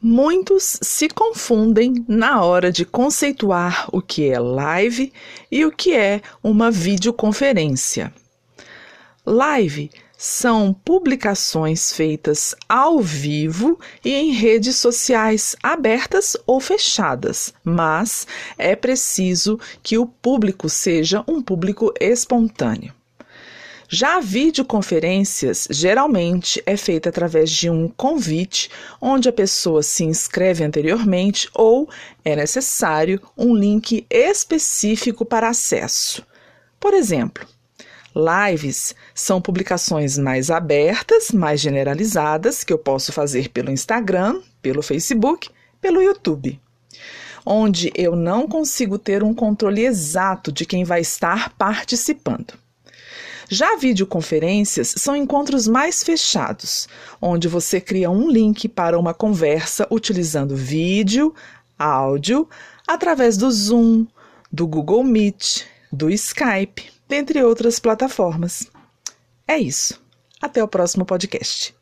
Muitos se confundem na hora de conceituar o que é live e o que é uma videoconferência. Live são publicações feitas ao vivo e em redes sociais abertas ou fechadas, mas é preciso que o público seja um público espontâneo. Já a videoconferências geralmente é feita através de um convite, onde a pessoa se inscreve anteriormente ou é necessário um link específico para acesso. Por exemplo, lives são publicações mais abertas, mais generalizadas, que eu posso fazer pelo Instagram, pelo Facebook, pelo YouTube onde eu não consigo ter um controle exato de quem vai estar participando. Já videoconferências são encontros mais fechados, onde você cria um link para uma conversa utilizando vídeo, áudio, através do Zoom, do Google Meet, do Skype, dentre outras plataformas. É isso. Até o próximo podcast.